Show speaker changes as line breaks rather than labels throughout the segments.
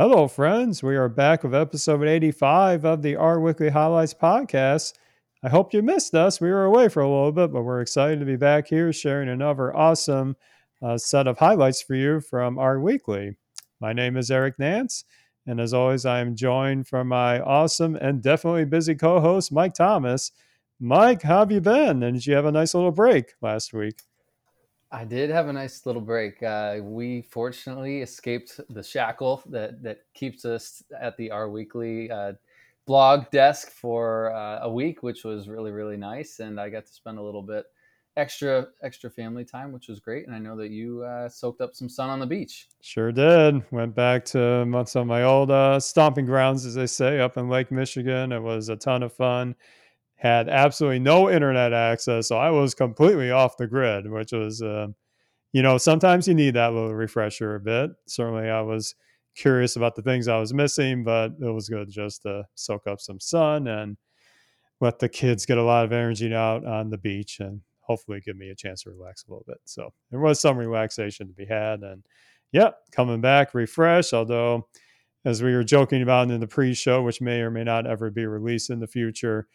Hello, friends. We are back with episode 85 of the R Weekly Highlights podcast. I hope you missed us. We were away for a little bit, but we're excited to be back here sharing another awesome uh, set of highlights for you from R Weekly. My name is Eric Nance, and as always, I am joined from my awesome and definitely busy co host, Mike Thomas. Mike, how have you been? And did you have a nice little break last week?
I did have a nice little break. Uh, we fortunately escaped the shackle that that keeps us at the R Weekly uh, blog desk for uh, a week, which was really really nice, and I got to spend a little bit extra extra family time, which was great. And I know that you uh, soaked up some sun on the beach.
Sure did. Went back to some of my old uh, stomping grounds, as they say, up in Lake Michigan. It was a ton of fun had absolutely no internet access. So I was completely off the grid, which was, uh, you know, sometimes you need that little refresher a bit. Certainly, I was curious about the things I was missing, but it was good just to soak up some sun and let the kids get a lot of energy out on the beach and hopefully give me a chance to relax a little bit. So there was some relaxation to be had. And yeah, coming back refreshed, although as we were joking about in the pre-show, which may or may not ever be released in the future,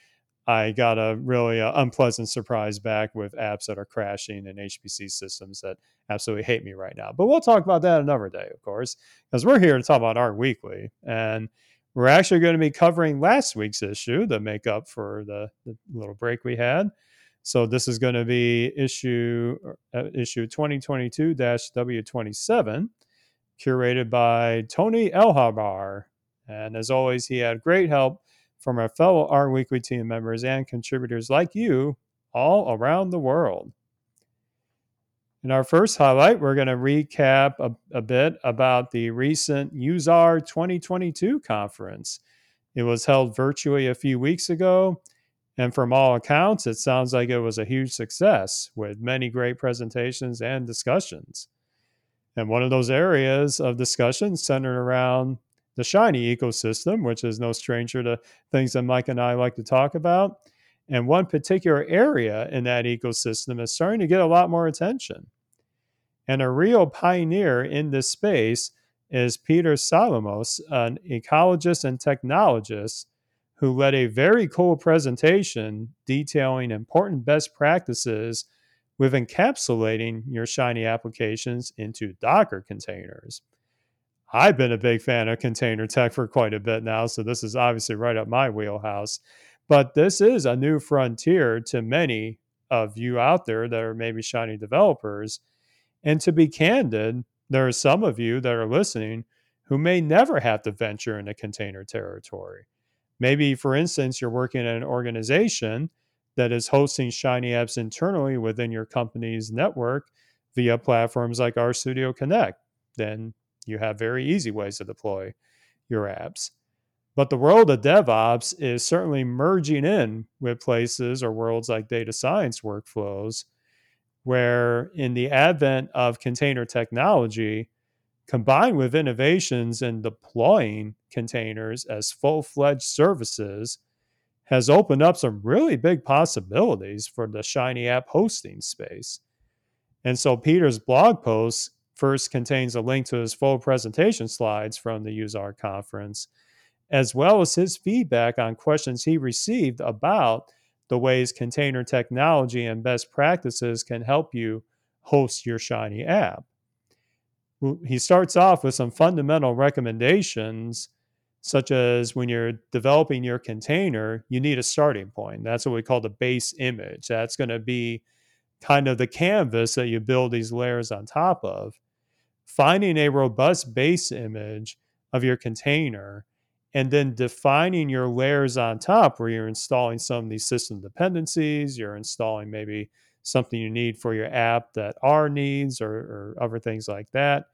I got a really uh, unpleasant surprise back with apps that are crashing and HPC systems that absolutely hate me right now. But we'll talk about that another day, of course, because we're here to talk about R Weekly. And we're actually going to be covering last week's issue to make up for the, the little break we had. So this is going to be issue uh, issue 2022-W27, curated by Tony ElHabr. And as always, he had great help from our fellow R Weekly team members and contributors like you all around the world. In our first highlight, we're going to recap a, a, bit about the recent useR 2022 conference. It was held virtually a few weeks ago, and from all accounts, it sounds like it was a huge success with many great presentations and discussions. And one of those areas of discussion centered around the Shiny ecosystem, which is no stranger to things that Mike and I like to talk about. And one particular area in that ecosystem is starting to get a lot more attention. And a real pioneer in this space is Peter Solymos, an ecologist and technologist who led a very cool presentation detailing important best practices with encapsulating your Shiny applications into Docker containers. I've been a big fan of container tech for quite a bit now, so this is obviously right up my wheelhouse. But this is a new frontier to many of you out there that are maybe Shiny developers. And to be candid, there are some of you that are listening who may never have to venture into container territory. Maybe, for instance, you're working at an organization that is hosting Shiny apps internally within your company's network via platforms like RStudio Connect. Then you have very easy ways to deploy your apps. But the world of DevOps is certainly merging in with places or worlds like data science workflows, where in the advent of container technology, combined with innovations in deploying containers as full fledged services, has opened up some really big possibilities for the Shiny app hosting space. And so Peter's blog post first contains a link to his full presentation slides from the useR conference, as well as his feedback on questions he received about the ways container technology and best practices can help you host your Shiny app. He starts off with some fundamental recommendations, such as when you're developing your container, you need a starting point. That's what we call the base image. That's going to be kind of the canvas that you build these layers on top of finding a robust base image of your container and then defining your layers on top where you're installing some of these system dependencies, you're installing maybe something you need for your app that R needs or, or other things like that.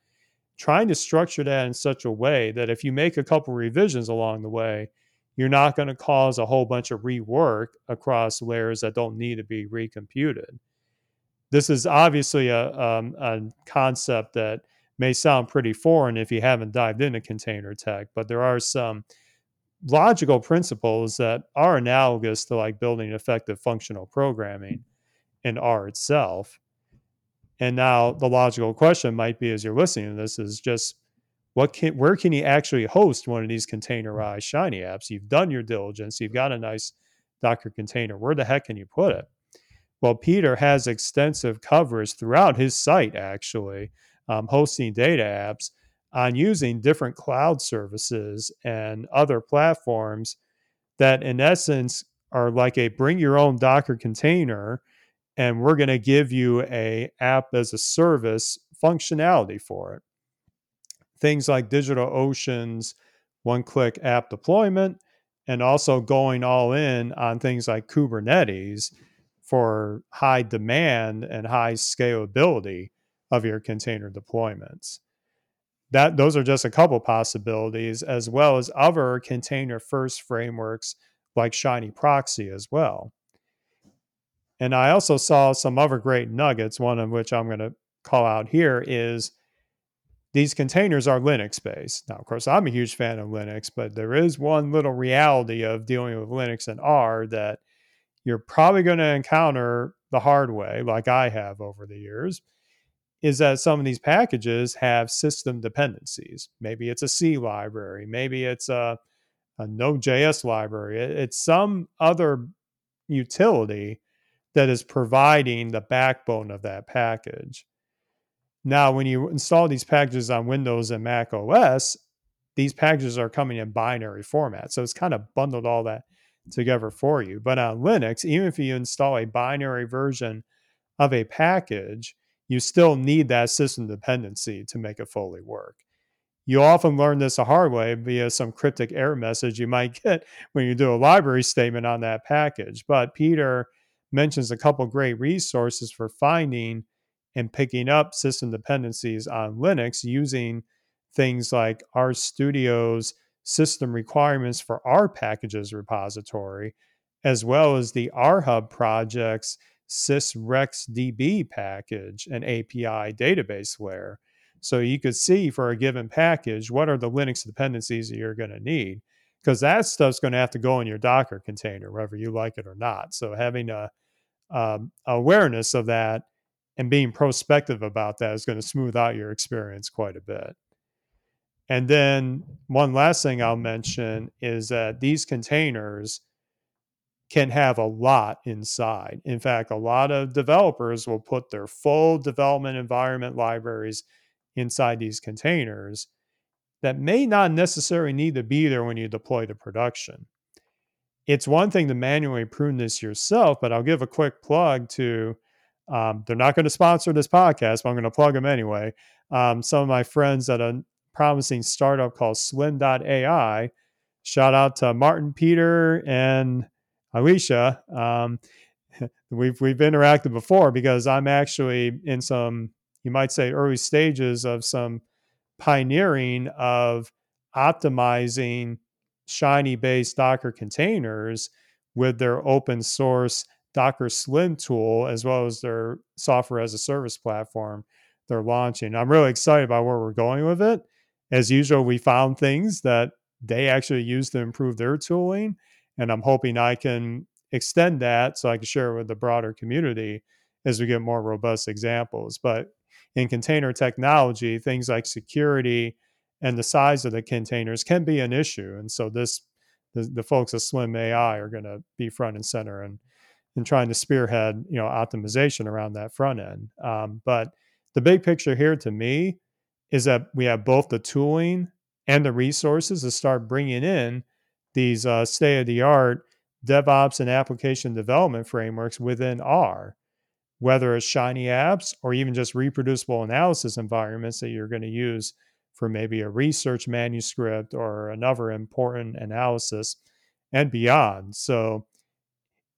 Trying to structure that in such a way that if you make a couple revisions along the way, you're not going to cause a whole bunch of rework across layers that don't need to be recomputed. This is obviously a, um, a concept that may sound pretty foreign if you haven't dived into container tech, but there are some logical principles that are analogous to like building effective functional programming in R itself. And now the logical question might be as you're listening to this is just what can where can you actually host one of these containerized shiny apps? You've done your diligence. You've got a nice docker container. Where the heck can you put it? Well peter has extensive coverage throughout his site actually um, hosting data apps on using different cloud services and other platforms that in essence are like a bring your own docker container and we're going to give you a app as a service functionality for it. Things like DigitalOcean's one click app deployment and also going all in on things like Kubernetes for high demand and high scalability of your container deployments. That those are just a couple possibilities, as well as other container first frameworks like Shiny Proxy as well. And I also saw some other great nuggets, one of which I'm going to call out here is these containers are Linux based. Now, of course, I'm a huge fan of Linux, but there is one little reality of dealing with Linux and R that you're probably going to encounter the hard way, like I have over the years, is that some of these packages have system dependencies. Maybe it's a C library, maybe it's a, a Node.js library, it's some other utility that is providing the backbone of that package. Now, when you install these packages on Windows and Mac OS, these packages are coming in binary format. So it's kind of bundled all that together for you. But on Linux, even if you install a binary version of a package, you still need that system dependency to make it fully work. You often learn this a hard way via some cryptic error message you might get when you do a library statement on that package. But Peter mentions a couple great resources for finding and picking up system dependencies on Linux using things like RStudio's system requirements for R packages repository, as well as the RHub project's sysreqsdb package and API database layer. So you could see for a given package what are the Linux dependencies that you're going to need, because that stuff's going to have to go in your Docker container, whether you like it or not. So having a um, awareness of that and being prospective about that is going to smooth out your experience quite a bit. And then one last thing I'll mention is that these containers can have a lot inside. In fact, a lot of developers will put their full development environment libraries inside these containers that may not necessarily need to be there when you deploy to production. It's one thing to manually prune this yourself, but I'll give a quick plug to um, they're not going to sponsor this podcast, but I'm going to plug them anyway. Um, some of my friends at a promising startup called Slim.ai. Shout out to Martin, Peter, and Alicia. Um, we've we've interacted before because I'm actually in some, you might say, early stages of some pioneering of optimizing Shiny based Docker containers with their open source Docker Slim tool, as well as their software as a service platform they're launching. I'm really excited about where we're going with it. As usual, we found things that they actually use to improve their tooling. And I'm hoping I can extend that so I can share it with the broader community as we get more robust examples. But in container technology, things like security and the size of the containers can be an issue. And so this the, the folks at Slim AI are going to be front and center and and trying to spearhead you know optimization around that front end. Um, but the big picture here to me is that we have both the tooling and the resources to start bringing in these uh, state of the art DevOps and application development frameworks within R, whether it's Shiny apps or even just reproducible analysis environments that you're going to use for maybe a research manuscript or another important analysis and beyond. So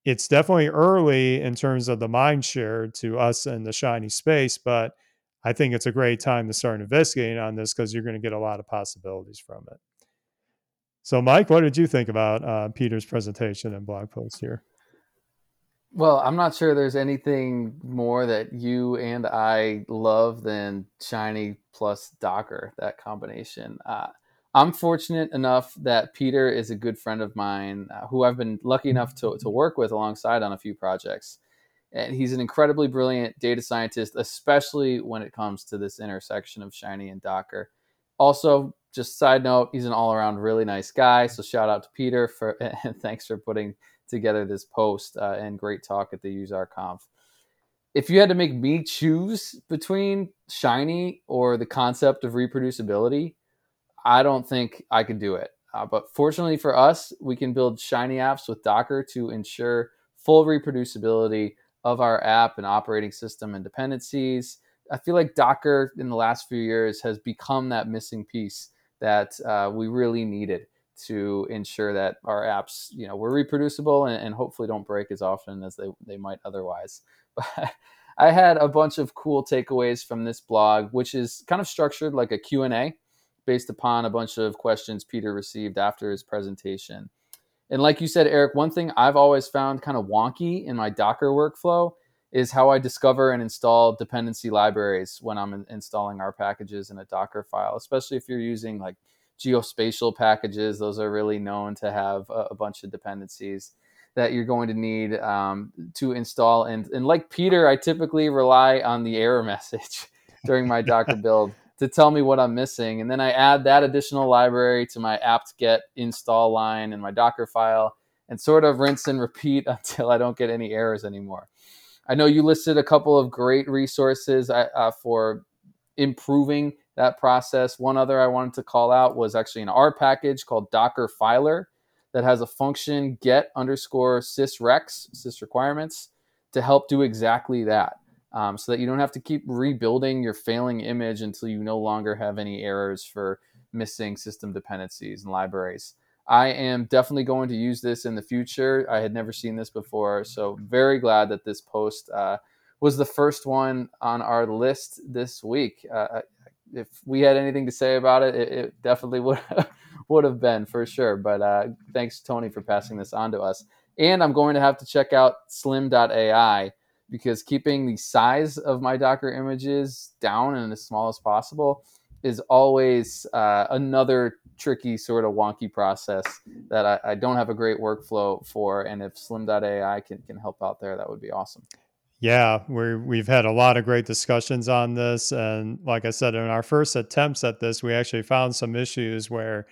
it's definitely early in terms of the mind share to us in the shiny space, but I think it's a great time to start investigating on this because you're going to get a lot of possibilities from it. So, Mike, what did you think about uh, Peter's presentation and blog post here?
Well, I'm not sure there's anything more that you and I love than Shiny plus Docker, that combination. Uh, I'm fortunate enough that Peter is a good friend of mine uh, who I've been lucky enough to, to work with alongside on a few projects. And he's an incredibly brilliant data scientist, especially when it comes to this intersection of Shiny and Docker. Also, just side note, he's an all around really nice guy. So shout out to Peter for and thanks for putting together this post uh, and great talk at the user conf. If you had to make me choose between Shiny or the concept of reproducibility, I don't think I could do it. Uh, but fortunately for us, we can build Shiny apps with Docker to ensure full reproducibility of our app and operating system and dependencies. I feel like Docker in the last few years has become that missing piece that uh, we really needed to ensure that our apps, you know, were reproducible and, and, hopefully don't break as often as they, they might otherwise. But I had a bunch of cool takeaways from this blog, which is kind of structured like a Q&A based upon a bunch of questions Peter received after his presentation. And like you said, Eric, one thing I've always found kind of wonky in my Docker workflow is how I discover and install dependency libraries when I'm in- installing our packages in a Docker file, especially if you're using like geospatial packages. Those are really known to have a, a bunch of dependencies that you're going to need um, to install. And, and like Peter, I typically rely on the error message during my Docker build to tell me what I'm missing. And then I add that additional library to my apt-get install line in my Docker file and sort of rinse and repeat until I don't get any errors anymore. I know you listed a couple of great resources uh, uh, for improving that process. One other I wanted to call out was actually an R package called dockerfiler that has a function get underscore sysreqs, sys requirements, to help do exactly that um, so that you don't have to keep rebuilding your failing image until you no longer have any errors for missing system dependencies and libraries. I am definitely going to use this in the future. I had never seen this before, so very glad that this post uh, was the first one on our list this week. Uh, if we had anything to say about it, it, it definitely would would have been for sure. But uh, thanks, Tony, for passing this on to us. And I'm going to have to check out Slim.ai because keeping the size of my Docker images down and as small as possible is always uh, another tricky sort of wonky process that I, I, don't have a great workflow for. And if Slim.ai can, can help out there, that would be awesome.
Yeah, we we've had a lot of great discussions on this, and like I said, in our first attempts at this, we actually found some issues where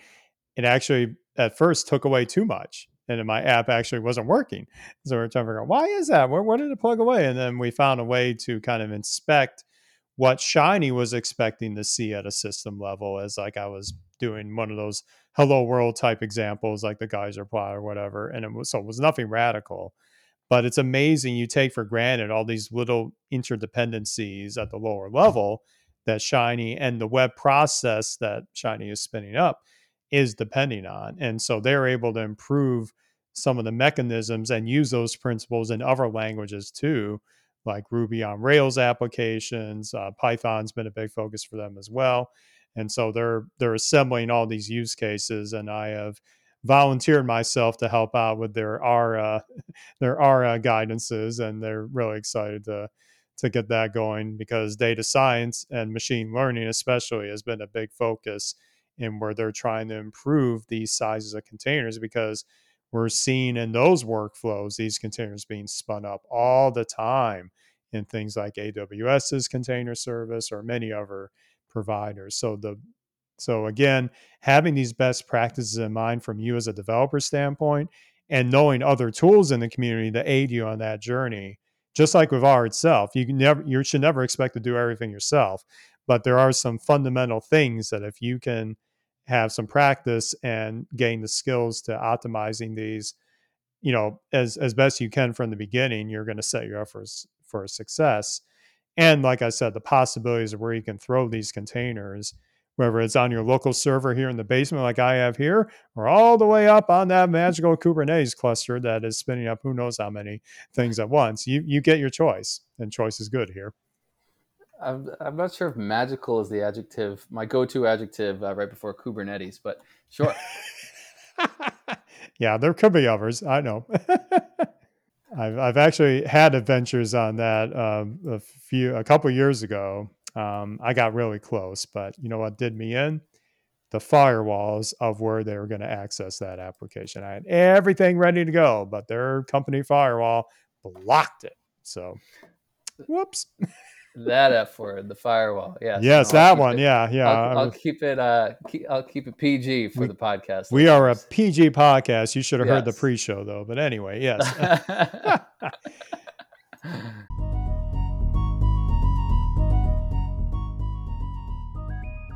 it actually at first took away too much and my app actually wasn't working. So we are trying to figure out why is that? Where, where did it plug away? And then we found a way to kind of inspect what Shiny was expecting to see at a system level as like I was doing one of those hello world type examples like the geyser plot or whatever. And it was so it was nothing radical. But it's amazing you take for granted all these little interdependencies at the lower level that Shiny and the web process that Shiny is spinning up is depending on. And so they're able to improve some of the mechanisms and use those principles in other languages too, like Ruby on Rails applications. Uh, Python's been a big focus for them as well. And so they're they're assembling all these use cases, and I have volunteered myself to help out with their uh, their uh, guidances, and they're really excited to to get that going because data science and machine learning, especially, has been a big focus in where they're trying to improve these sizes of containers because we're seeing in those workflows these containers being spun up all the time in things like AWS's container service or many other providers. So the so again, having these best practices in mind from you as a developer standpoint and knowing other tools in the community to aid you on that journey, just like with R itself, you never you should never expect to do everything yourself. But there are some fundamental things that if you can have some practice and gain the skills to optimizing these, you know, as as best you can from the beginning, you're going to set your for for success. And like I said, the possibilities of where you can throw these containers, whether it's on your local server here in the basement, like I have here, or all the way up on that magical Kubernetes cluster that is spinning up who knows how many things at once. You you get your choice, and choice is good here.
I'm, I'm not sure if magical is the adjective, my go-to adjective uh, right before Kubernetes, but sure.
yeah, there could be others. I know. I've I've actually had adventures on that um, a few a couple years ago. Um, I got really close, but you know what did me in? The firewalls of where they were going to access that application. I had everything ready to go, but their company firewall blocked it. So, whoops.
that F word, the firewall. Yes.
Yes,
no,
that one.
it-
Yeah, yeah.
I'll,
I
I'll keep it. Uh, keep, I'll keep it PG for
We-
the podcast.
we are a. PG podcast. You should have heard the pre-show though. But anyway, yes.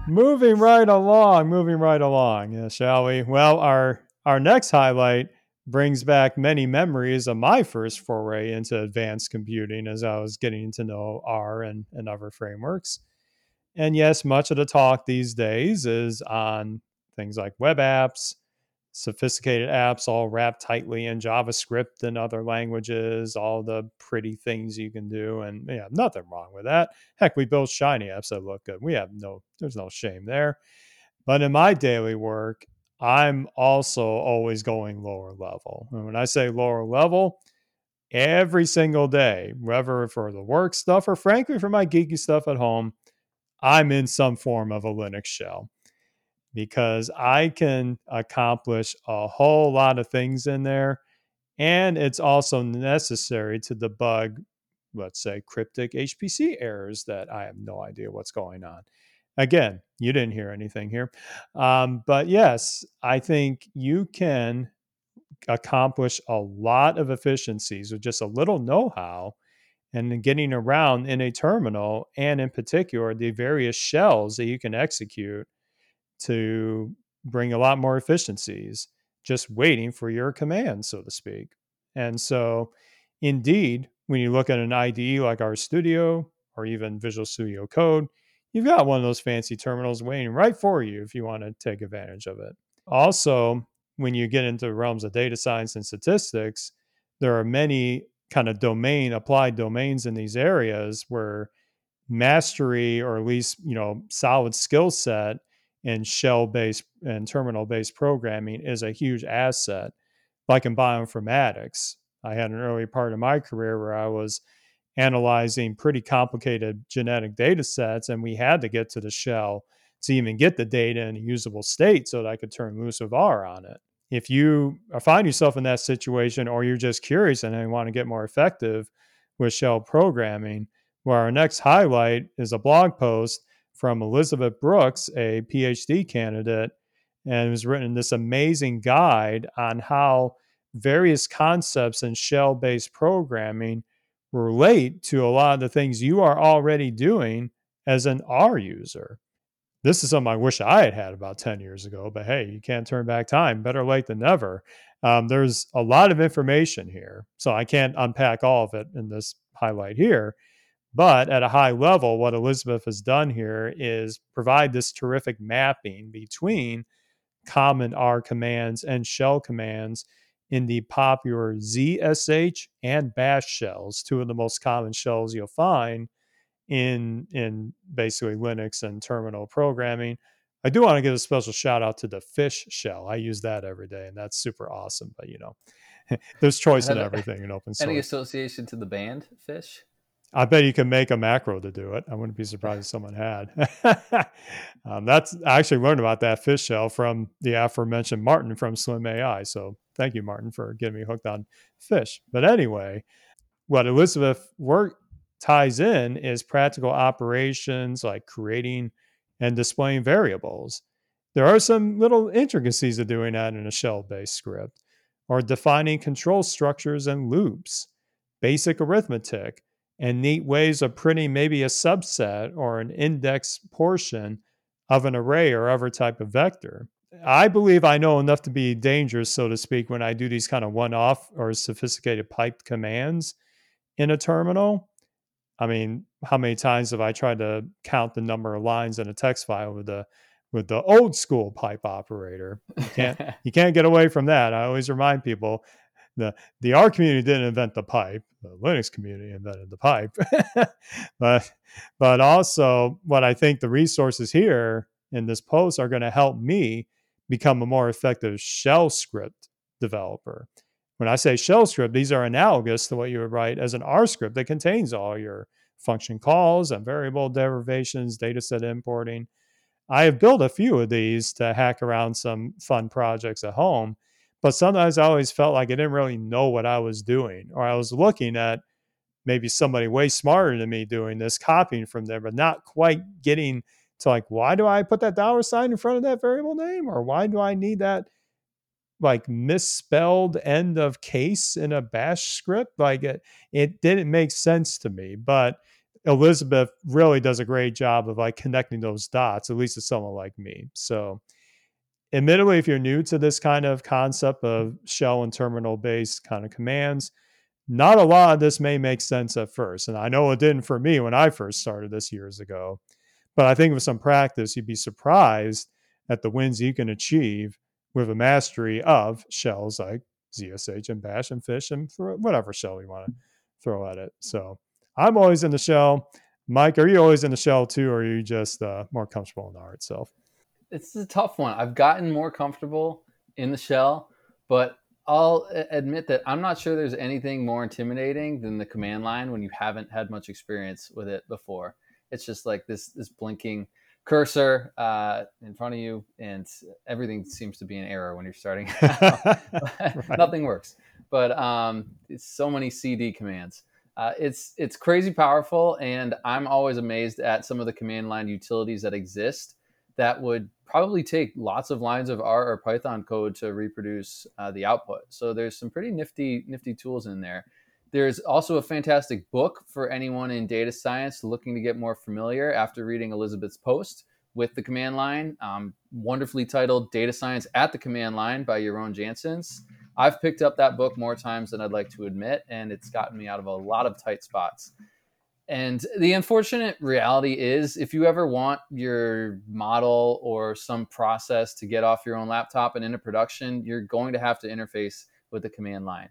moving right along, moving right along, yeah, shall we? Well, our our next highlight brings back many memories of my first foray into advanced computing as I was getting to know R and, and other frameworks. And yes, much of the talk these days is on things like web apps, sophisticated apps all wrapped tightly in JavaScript and other languages, all the pretty things you can do. And yeah, nothing wrong with that. Heck, we build shiny apps that look good. We have no, there's no shame there. But in my daily work, I'm also always going lower level. And when I say lower level, every single day, whether for the work stuff or frankly for my geeky stuff at home, I'm in some form of a Linux shell because I can accomplish a whole lot of things in there. And it's also necessary to debug, let's say, cryptic HPC errors that I have no idea what's going on. Again, you didn't hear anything here. Um, but yes, I think you can accomplish a lot of efficiencies with just a little know how and getting around in a terminal, and in particular, the various shells that you can execute to bring a lot more efficiencies, just waiting for your command, so to speak. And so, indeed, when you look at an IDE like RStudio or even Visual Studio Code, you've got one of those fancy terminals waiting right for you if you want to take advantage of it. Also, when you get into realms of data science and statistics, there are many kind of domain applied domains in these areas where mastery or at least you know solid skill set in shell based and terminal based programming is a huge asset like in bioinformatics i had an early part of my career where i was analyzing pretty complicated genetic data sets and we had to get to the shell to even get the data in a usable state so that i could turn loose of r on it. If you uh, find yourself in that situation or you're just curious and you want to get more effective with shell programming, where our next highlight is a blog post from Elizabeth Brooks, a PhD candidate, and has written this amazing guide on how various concepts in shell based programming relate to a lot of the things you are already doing as an R user this is something I wish I had had about 10 years ago, but hey, you can't turn back time. Better late than never. Um, there's a lot of information here. So I can't unpack all of it in this highlight here. But at a high level, what Elizabeth has done here is provide this terrific mapping between common R commands and shell commands in the popular ZSH and bash shells, two of the most common shells you'll find in in basically Linux and terminal programming. I do want to give a special shout out to the fish shell. I use that every day, and that's super awesome. But you know, there's choice in everything in open source.
Any association to the band Fish?
I bet you can make a macro to do it. I wouldn't be surprised if someone had. um, that's I actually learned about that fish shell from the aforementioned Martin from Slim AI. So thank you, Martin, for getting me hooked on fish. But anyway, what Elizabeth work ties in is practical operations like creating and displaying variables. There are some little intricacies of doing that in a shell-based script, or defining control structures and loops, basic arithmetic, and neat ways of printing maybe a subset or an index portion of an array or other type of vector. I believe I know enough to be dangerous, so to speak, when I do these kind of one off or sophisticated piped commands in a terminal. I mean, how many times have I tried to count the number of lines in a text file with the with the old school pipe operator? You can't you can't get away from that. I always remind people the the R community didn't invent the pipe. The Linux community invented the pipe. but but also what I think the resources here in this post are going to help me become a more effective shell script developer. When I say shell script, these are analogous to what you would write as an R script that contains all your function calls and variable derivations, data set importing. I have built a few of these to hack around some fun projects at home, but sometimes I always felt like I didn't really know what I was doing, or I was looking at maybe somebody way smarter than me doing this, copying from there, but not quite getting to like, why do I put that dollar sign in front of that variable name? Or why do I need that like misspelled end of case in a bash script? Like it, it didn't make sense to me. But Elizabeth really does a great job of like connecting those dots, at least to someone like me. So admittedly, if you're new to this kind of concept of shell and terminal based kind of commands, not a lot of this may make sense at first. And I know it didn't for me when I first started this years ago. But I think with some practice, you'd be surprised at the wins you can achieve with a mastery of shells like ZSH and Bash and Fish and whatever shell you want to throw at it. So I'm always in the shell. Mike, are you always in the shell too, or are you just uh, more comfortable in the R itself?
It's a tough one. I've gotten more comfortable in the shell, but I'll admit that I'm not sure there's anything more intimidating than the command line when you haven't had much experience with it before. It's just like this this blinking cursor uh, in front of you, and everything seems to be an error when you're starting. right. Nothing works, but um, it's so many CD commands. Uh, it's it's crazy powerful, and I'm always amazed at some of the command line utilities that exist that would probably take lots of lines of R or Python code to reproduce uh, the output. So there's some pretty nifty nifty tools in there. There's also a fantastic book for anyone in data science looking to get more familiar after reading Elizabeth's post with the command line, um, wonderfully titled Data Science at the Command Line by Jeroen Janssens. I've picked up that book more times than I'd like to admit, and it's gotten me out of a lot of tight spots. And the unfortunate reality is, if you ever want your model or some process to get off your own laptop and into production, you're going to have to interface with the command line.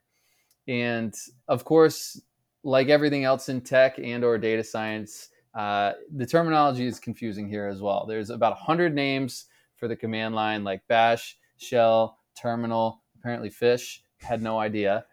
And of course, like everything else in tech and or data science, uh, the terminology is confusing here as well. There's about 100 names for the command line, like bash, shell, terminal, apparently fish. Had no idea.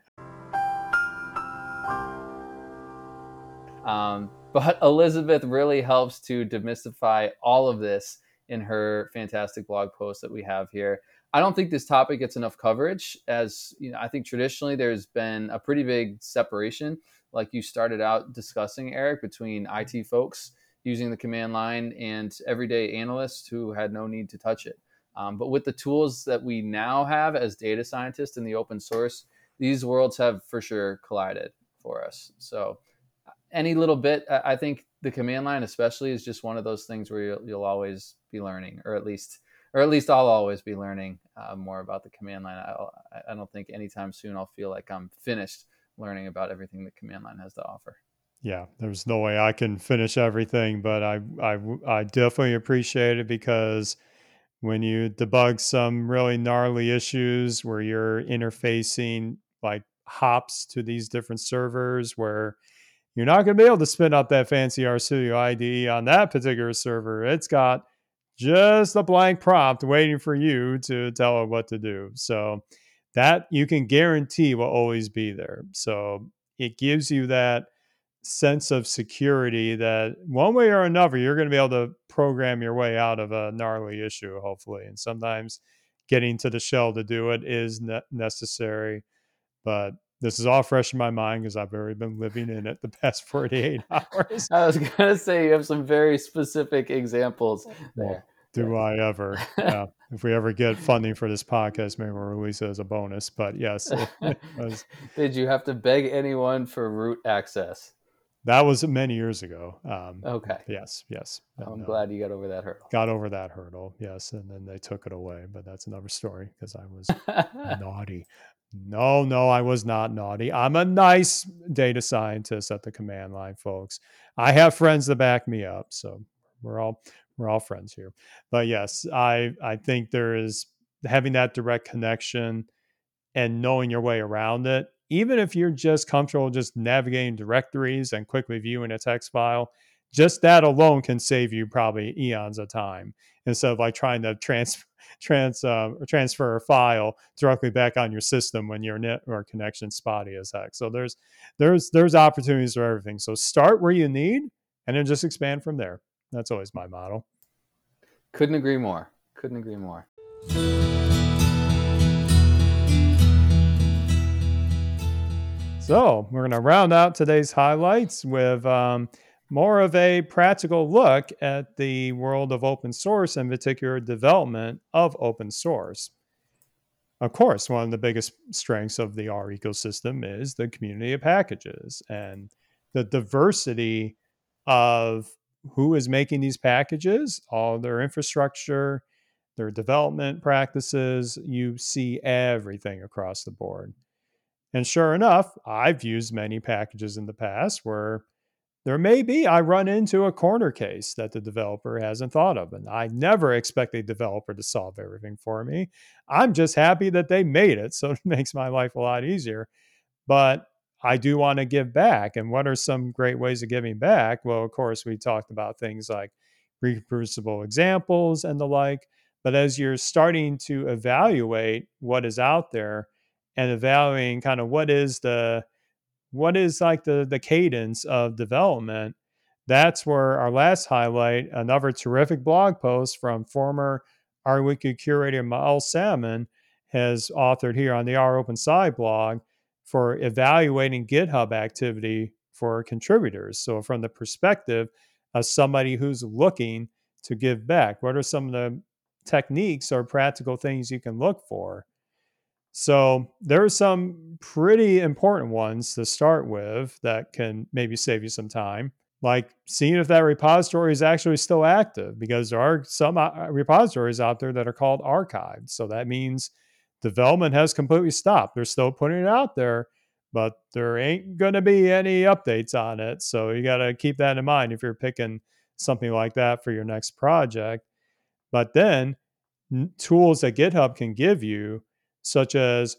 Um, but Elizabeth really helps to demystify all of this in her fantastic blog post that we have here. I don't think this topic gets enough coverage as you know, I think traditionally there's been a pretty big separation, like you started out discussing, Eric, between IT folks using the command line and everyday analysts who had no need to touch it. Um, but with the tools that we now have as data scientists in the open source, these worlds have for sure collided for us. So any little bit, I think the command line especially is just one of those things where you'll, you'll always be learning, or at least – or at least I'll always be learning uh, more about the command line. I'll, I don't think anytime soon I'll feel like I'm finished learning about everything the command line has to offer.
Yeah, there's no way I can finish everything, but I, I, I definitely appreciate it because when you debug some really gnarly issues where you're interfacing like hops to these different servers where you're not going to be able to spin up that fancy RStudio IDE on that particular server. It's got just a blank prompt waiting for you to tell it what to do. So that you can guarantee will always be there. So it gives you that sense of security that one way or another you're going to be able to program your way out of a gnarly issue hopefully and sometimes getting to the shell to do it is ne- necessary but this is all fresh in my mind because I've already been living in it the past 48 hours.
I was going to say you have some very specific examples there
do I ever. Yeah. if we ever get funding for this podcast, maybe we'll release it as a bonus. But yes.
Was, Did you have to beg anyone for root access?
That was many years ago. Um,
okay.
Yes, yes.
I'm and, uh, glad you got over that hurdle.
Got over that hurdle, yes. And then they took it away. But that's another story because I was naughty. No, no, I was not naughty. I'm a nice data scientist at the command line, folks. I have friends that back me up. So we're all we're all friends here. But yes, I I think there is having that direct connection and knowing your way around it. Even if you're just comfortable just navigating directories and quickly viewing a text file, just that alone can save you probably eons of time instead of like trying to trans, trans uh, transfer a file directly back on your system when your network connection spotty as heck. So there's there's there's opportunities for everything. So start where you need and then just expand from there. That's always my model.
Couldn't agree more. Couldn't agree more.
So So we're going to round out today's highlights with um, more of a practical look at the world of open source and particular development of open source. Of course, one of the biggest strengths of the R ecosystem is the community of packages and the diversity of who is making these packages, all their infrastructure, their development practices. You see everything across the board. And sure enough, I've used many packages in the past where there may be I run into a corner case that the developer hasn't thought of. And I never expect a developer to solve everything for me. I'm just happy that they made it. So it makes my life a lot easier. But I do want to give back. And what are some great ways of giving back? Well, of course, we talked about things like reproducible examples and the like. But as you're starting to evaluate what is out there and evaluating kind of what is the what is like the the cadence of development, that's where our last highlight, another terrific blog post from former R Weekly curator Maëlle Salmon has authored here on the rOpenSci blog for evaluating GitHub activity for contributors. So, from the perspective of somebody who's looking to give back, what are some of the techniques or practical things you can look for? So, there are some pretty important ones to start with that can maybe save you some time, like seeing if that repository is actually still active, because there are some uh, repositories out there that are called archived. So, that means development has completely stopped. They're still putting it out there, but there ain't going to be any updates on it. So you got to keep that in mind if you're picking something like that for your next project. But then tools that GitHub can give you, such as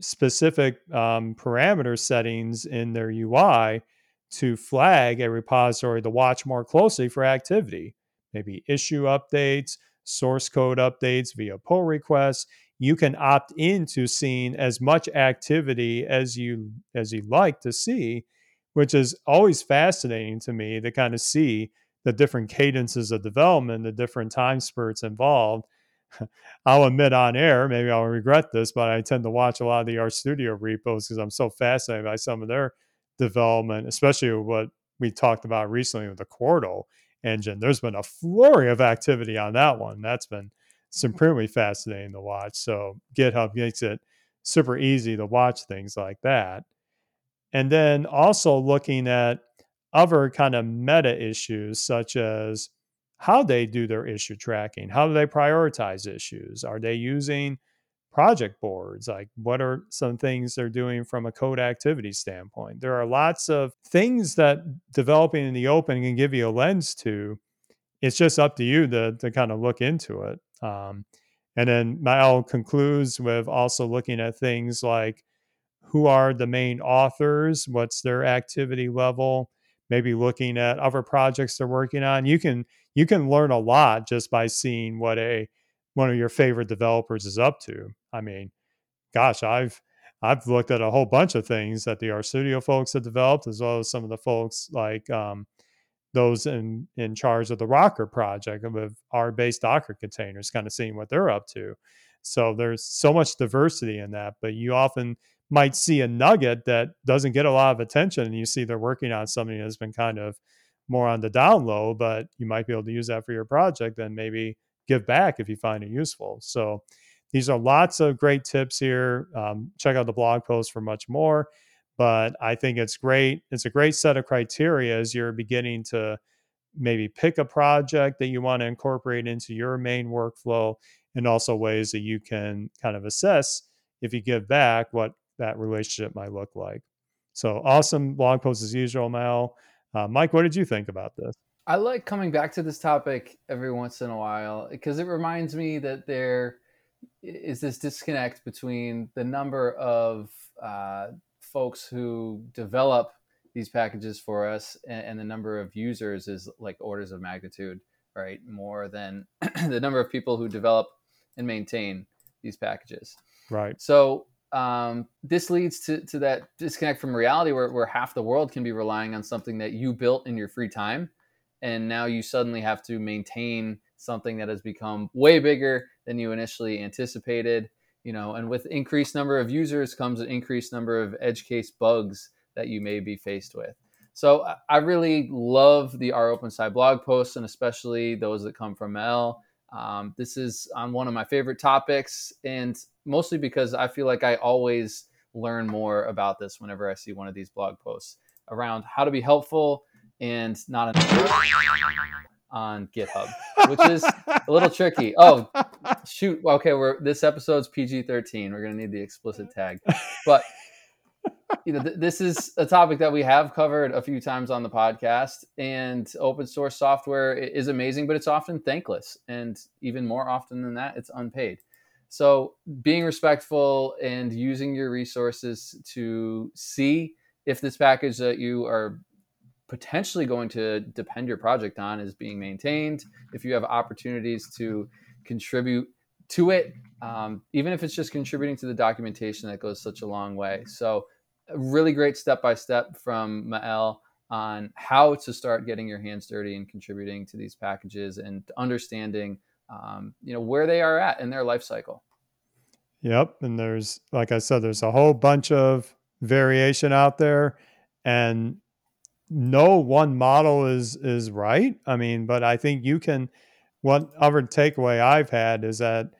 specific um, parameter settings in their UI to flag a repository to watch more closely for activity, maybe issue updates, source code updates via pull requests. You can opt into seeing as much activity as you as you like to see which is always fascinating to me to kind of see the different cadences of development the different time spurts involved i'll admit on air maybe i'll regret this but i tend to watch a lot of the RStudio repos because i'm so fascinated by some of their development especially what we talked about recently with the quarto engine there's been a flurry of activity on that one that's been supremely fascinating to watch. So GitHub makes it super easy to watch things like that. And then also looking at other kind of meta issues, such as how they do their issue tracking, how do they prioritize issues? Are they using project boards? Like, what are some things they're doing from a code activity standpoint? There are lots of things that developing in the open can give you a lens to. It's just up to you to, to kind of look into it. Um, and then Maëlle concludes with also looking at things like who are the main authors, what's their activity level, maybe looking at other projects they're working on. You can you can learn a lot just by seeing what a one of your favorite developers is up to. I mean, gosh, I've I've looked at a whole bunch of things that the RStudio folks have developed, as well as some of the folks like um, those in in charge of the Rocker project with R based Docker containers, kind of seeing what they're up to. So there's so much diversity in that, but you often might see a nugget that doesn't get a lot of attention, and you see they're working on something that's been kind of more on the down low, but you might be able to use that for your project and maybe give back if you find it useful. So these are lots of great tips here. Um, check out the blog post for much more but I think it's great. It's a great set of criteria as you're beginning to maybe pick a project that you want to incorporate into your main workflow and also ways that you can kind of assess if you give back what that relationship might look like. So awesome blog post as usual, Maëlle. Uh, Mike, what did you think about this?
I like coming back to this topic every once in a while because it reminds me that there is this disconnect between the number of uh, folks who develop these packages for us and, and, the number of users is like orders of magnitude right more than the number of people who develop and maintain these packages
right
so um, this leads to, to that disconnect from reality where, where half the world can be relying on something that you built in your free time and now you suddenly have to maintain something that has become way bigger than you initially anticipated you know, and with increased number of users comes an increased number of edge case bugs that you may be faced with. So I really love the R OpenSci blog posts and especially those that come from Maëlle. Um, this is on one of my favorite topics, and mostly because I feel like I always learn more about this whenever I see one of these blog posts around how to be helpful and not on GitHub, which is a little tricky. Oh, shoot. Okay, we're this episode's PG thirteen. We're gonna need the explicit tag, but you know, th- this is a topic that we have covered a few times on the podcast. And open source software is amazing, but it's often thankless, and even more often than that, it's unpaid. So, being respectful and using your resources to see if this package that you are potentially going to depend your project on is being maintained, if you have opportunities to contribute to it, um, even if it's just contributing to the documentation, that goes such a long way. So, really great step by step from Maëlle on how to start getting your hands dirty and contributing to these packages and understanding, um, you know, where they are at in their life cycle.
Yep, and there's like I said, there's a whole bunch of variation out there, and no one model is is right. I mean, but I think you can. One other takeaway I've had is that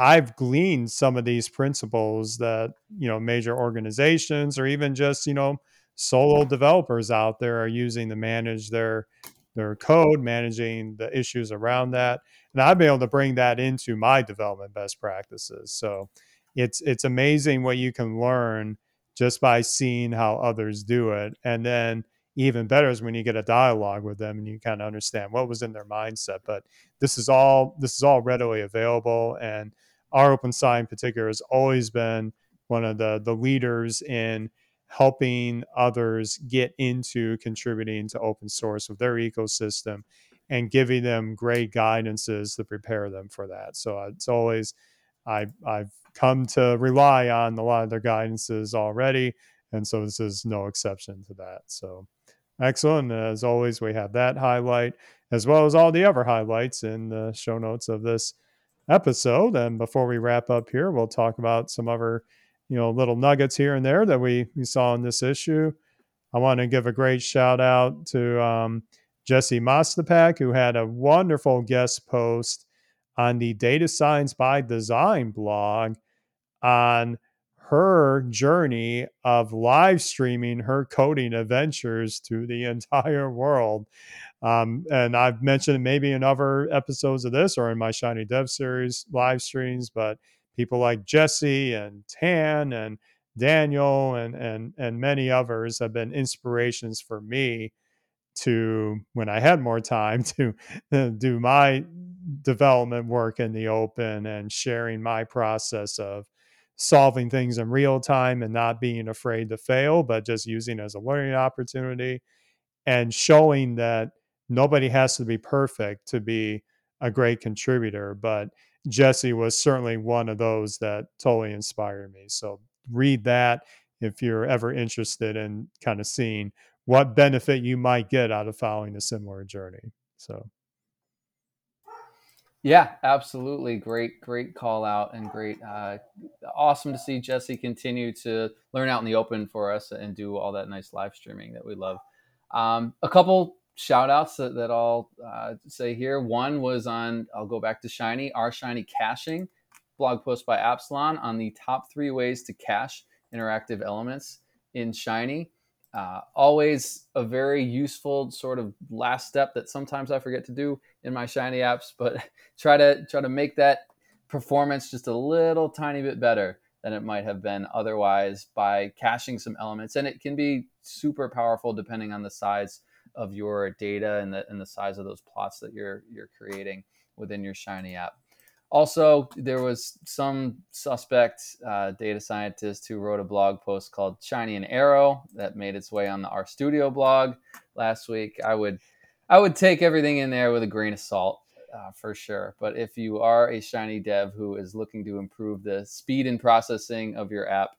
I've gleaned some of these principles that you know major organizations or even just you know solo developers out there are using to manage their their code, managing the issues around that, and I've been able to bring that into my development best practices. So it's it's amazing what you can learn just by seeing how others do it, and then even better is when you get a dialogue with them and you kind of understand what was in their mindset. But this is all this is all readily available, and rOpenSci in particular has always been one of the the leaders in helping others get into contributing to open source with their ecosystem and giving them great guidances to prepare them for that. So uh, it's always I I've come to rely on a lot of their guidances already, and so this is no exception to that. So Excellent. As always, we have that highlight as well as all the other highlights in the show notes of this episode. And before we wrap up here, we'll talk about some other, you know, little nuggets here and there that we, we saw in this issue. I want to give a great shout out to um, Jesse Mostipak, who had a wonderful guest post on the Data Science by Design blog on her journey of live streaming her coding adventures to the entire world. Um, and I've mentioned it maybe in other episodes of this or in my Shiny Dev series live streams, but people like Jesse and Tan and Daniel and and and many others have been inspirations for me to when I had more time to do my development work in the open and sharing my process of solving things in real time and not being afraid to fail, but just using as a learning opportunity and showing that nobody has to be perfect to be a great contributor. But Jesse was certainly one of those that totally inspired me. So read that if you're ever interested in kind of seeing what benefit you might get out of following a similar journey. So
yeah, absolutely. Great, great call out and great, uh, awesome to see Jesse continue to learn out in the open for us and do all that nice live streaming that we love. Um, a couple shout outs that, that I'll uh, say here. One was on, I'll go back to Shiny, our Shiny caching blog post by Appsilon on the top three ways to cache interactive elements in Shiny. Uh, always a very useful sort of last step that sometimes I forget to do in my Shiny apps, but try to try to make that performance just a little tiny bit better than it might have been otherwise by caching some elements. And it can be super powerful depending on the size of your data and the and the size of those plots that you're you're creating within your Shiny app. Also, there was some suspect uh, data scientist who wrote a blog post called "Shiny and Arrow" that made its way on the RStudio blog last week. I would, I would take everything in there with a grain of salt uh, for sure. But if you are a Shiny dev who is looking to improve the speed and processing of your app,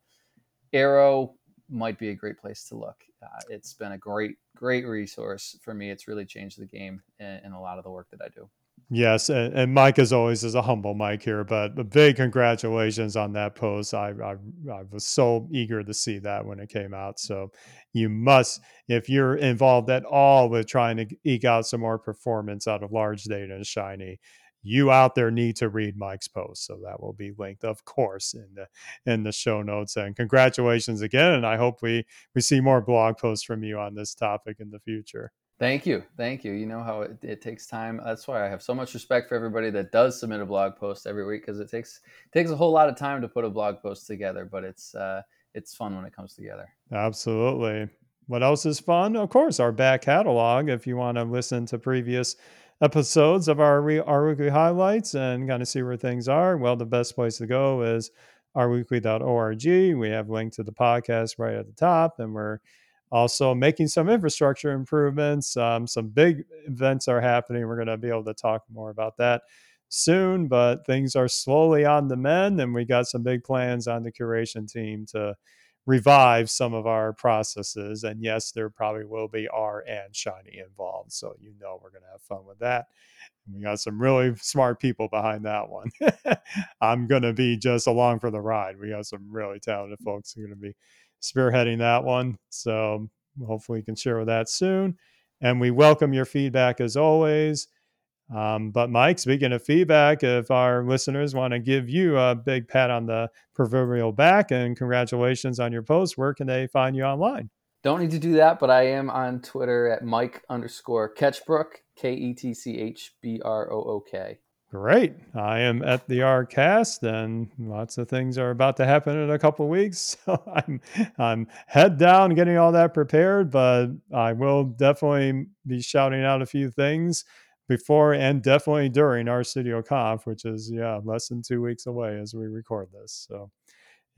Arrow might be a great place to look. Uh, it's been a great, great resource for me. It's really changed the game in, in a lot of the work that I do.
Yes, and, and, Mike, as always, is a humble Mike here, but a big congratulations on that post. I, I, I was so eager to see that when it came out. So you must, if you're involved at all with trying to eke out some more performance out of large data and shiny, you out there need to read Mike's post. So that will be linked, of course, in the in the show notes. And congratulations again. And I hope we we see more blog posts from you on this topic in the future.
Thank you. Thank you. You know how it, it, takes time. That's why I have so much respect for everybody that does submit a blog post every week because it takes it takes a whole lot of time to put a blog post together, but it's uh, it's fun when it comes together.
Absolutely. What else is fun? Of course, our back catalog. If you want to listen to previous episodes of our R Weekly highlights and kind of see where things are, well, the best place to go is rweekly.org. We have linked to the podcast right at the top, and we're also making some infrastructure improvements. Um, some big events are happening. We're going to be able to talk more about that soon, but things are slowly on the mend, and we got some big plans on the curation team to revive some of our processes. And yes, there probably will be R and Shiny involved. So you know we're going to have fun with that. We got some really smart people behind that one. I'm going to be just along for the ride. We got some really talented folks who are going to be spearheading that one. So hopefully you can share with that soon. And we welcome your feedback as always. Um, but Mike, speaking of feedback, if our listeners want to give you a big pat on the proverbial back and congratulations on your post, where can they find you online?
Don't need to do that, but I am on Twitter at Mike underscore Ketchbrook, K E T C H B R O O K.
Great. I am at theRcast, and lots of things are about to happen in a couple weeks. So I'm I'm head down getting all that prepared, but I will definitely be shouting out a few things before and definitely during RStudio Conf, which is yeah less than two weeks away as we record this. So,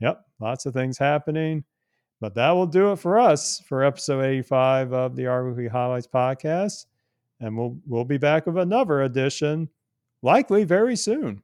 yep, lots of things happening. But that will do it for us for episode 85 of the R Weekly Highlights podcast, and we'll we'll be back with another edition likely very soon.